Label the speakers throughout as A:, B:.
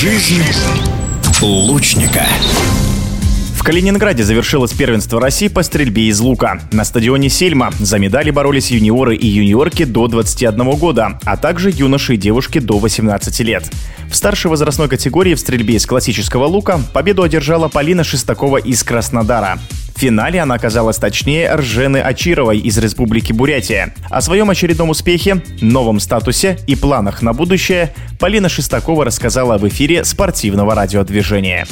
A: Жизнь лучника.
B: В Калининграде завершилось первенство России по стрельбе из лука. На стадионе Сельма за медали боролись юниоры и юниорки до 21 года, а также юноши и девушки до 18 лет. В старшей возрастной категории в стрельбе из классического лука победу одержала Полина Шестакова из Краснодара. В финале она оказалась точнее Ржены Ачировой из Республики Бурятия. О своем очередном успехе, новом статусе и планах на будущее Полина Шестакова рассказала в эфире спортивного радиодвижения.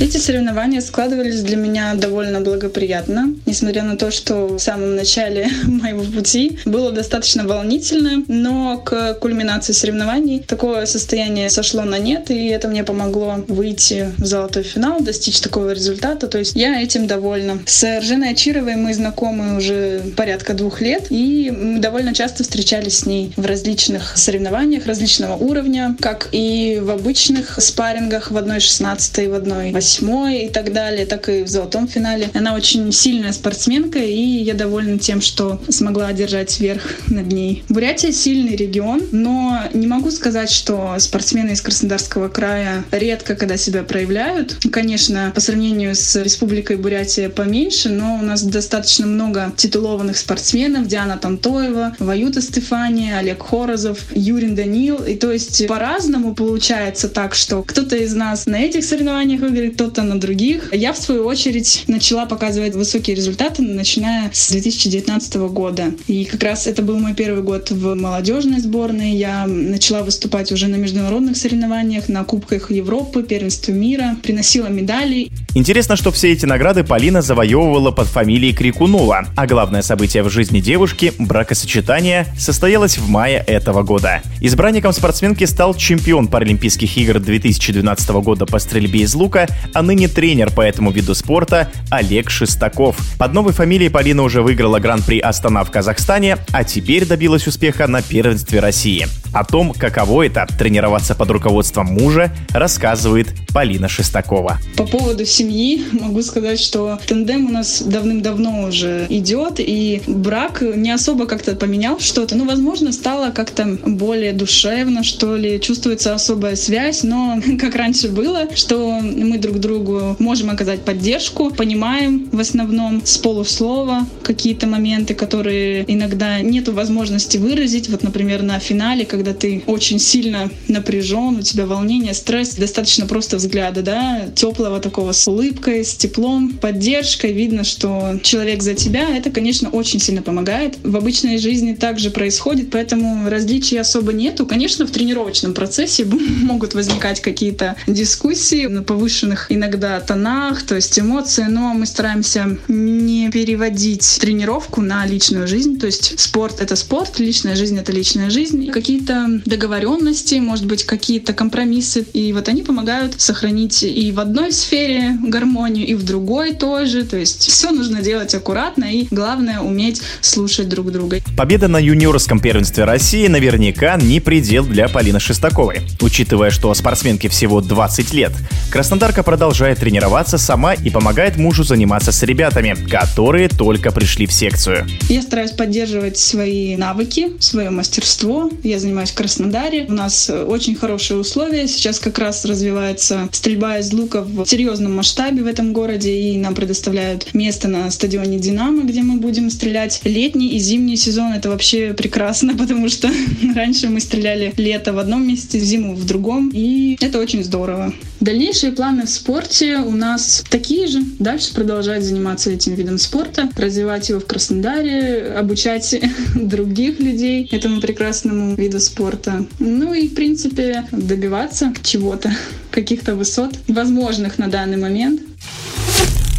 C: Эти соревнования складывались для меня довольно благоприятно, несмотря на то, что в самом начале моего пути было достаточно волнительно, но к кульминации соревнований такое состояние сошло на нет, и это мне помогло выйти в золотой финал, достичь такого результата. То есть я этим довольна. С Рженой Ачировой мы знакомы уже порядка двух лет, и мы довольно часто встречались с ней в различных соревнованиях различного уровня, как и в обычных спаррингах в одной 16 в одной восьмой и так далее, так и в золотом финале. Она очень сильная спортсменка, и я довольна тем, что смогла одержать верх над ней. Бурятия сильный регион, но не могу сказать, что спортсмены из Краснодарского края редко когда себя проявляют. Конечно, по сравнению с Республикой Бурятия поменьше, но у нас достаточно много титулованных спортсменов. Диана Тантоева, Ваюта Стефания, Олег Хорозов, Юрин Данил. И то есть по-разному получается так, что кто-то из нас на этих соревнованиях выиграет, кто-то на других. Я, в свою очередь, начала показывать высокие результаты, начиная с 2019 года. И как раз это был мой первый год в молодежной сборной. Я начала выступать уже на международных соревнованиях, на Кубках Европы, Первенстве мира, приносила медали.
B: Интересно, что все эти награды Полина завоевывала под фамилией Крикунова, а главное событие в жизни девушки – бракосочетание – состоялось в мае этого года. Избранником спортсменки стал чемпион Паралимпийских игр 2012 года по стрельбе из лука а ныне тренер по этому виду спорта Олег Шестаков. Под новой фамилией Полина уже выиграла гран-при Астана в Казахстане, а теперь добилась успеха на первенстве России. О том, каково это – тренироваться под руководством мужа, рассказывает Полина Шестакова.
C: По поводу семьи могу сказать, что тандем у нас давным-давно уже идет, и брак не особо как-то поменял что-то. Ну, возможно, стало как-то более душевно, что ли, чувствуется особая связь, но как раньше было, что мы друг другу можем оказать поддержку, понимаем в основном с полуслова какие-то моменты, которые иногда нету возможности выразить. Вот, например, на финале, когда ты очень сильно напряжен, у тебя волнение, стресс, достаточно просто взгляда, да, теплого такого с улыбкой, с теплом, поддержкой. Видно, что человек за тебя. Это, конечно, очень сильно помогает. В обычной жизни также происходит, поэтому различий особо нету. Конечно, в тренировочном процессе могут возникать какие-то дискуссии на повышенных иногда тонах, то есть эмоции, но мы стараемся не переводить тренировку на личную жизнь. То есть спорт — это спорт, личная жизнь — это личная жизнь. Какие-то договоренности, может быть, какие-то компромиссы. И вот они помогают сохранить и в одной сфере гармонию, и в другой тоже. То есть все нужно делать аккуратно, и главное — уметь слушать друг друга.
B: Победа на юниорском первенстве России наверняка не предел для Полины Шестаковой, учитывая, что спортсменке всего 20 лет. Краснодарка продолжает тренироваться сама и помогает мужу заниматься с ребятами, которые только пришли в секцию.
C: Я стараюсь поддерживать свои навыки, свое мастерство. Я занимаюсь в Краснодаре. У нас очень хорошие условия. Сейчас как раз развивается стрельба из лука в серьезном масштабе в этом городе, и нам предоставляют место на стадионе «Динамо», где мы будем стрелять. Летний и зимний сезон — это вообще прекрасно, потому что раньше мы стреляли лето в одном месте, зиму в другом, и это очень здорово. Дальнейшие планы в спорте у нас такие же. Дальше продолжать заниматься этим видом спорта, развивать его в Краснодаре, обучать других людей этому прекрасному виду спорта. Ну и, в принципе, добиваться чего-то, каких-то высот, возможных на данный момент.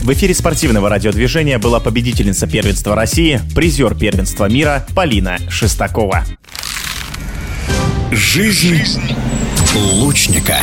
B: В эфире спортивного радиодвижения была победительница первенства России, призер первенства мира Полина Шестакова.
A: Жизнь лучника.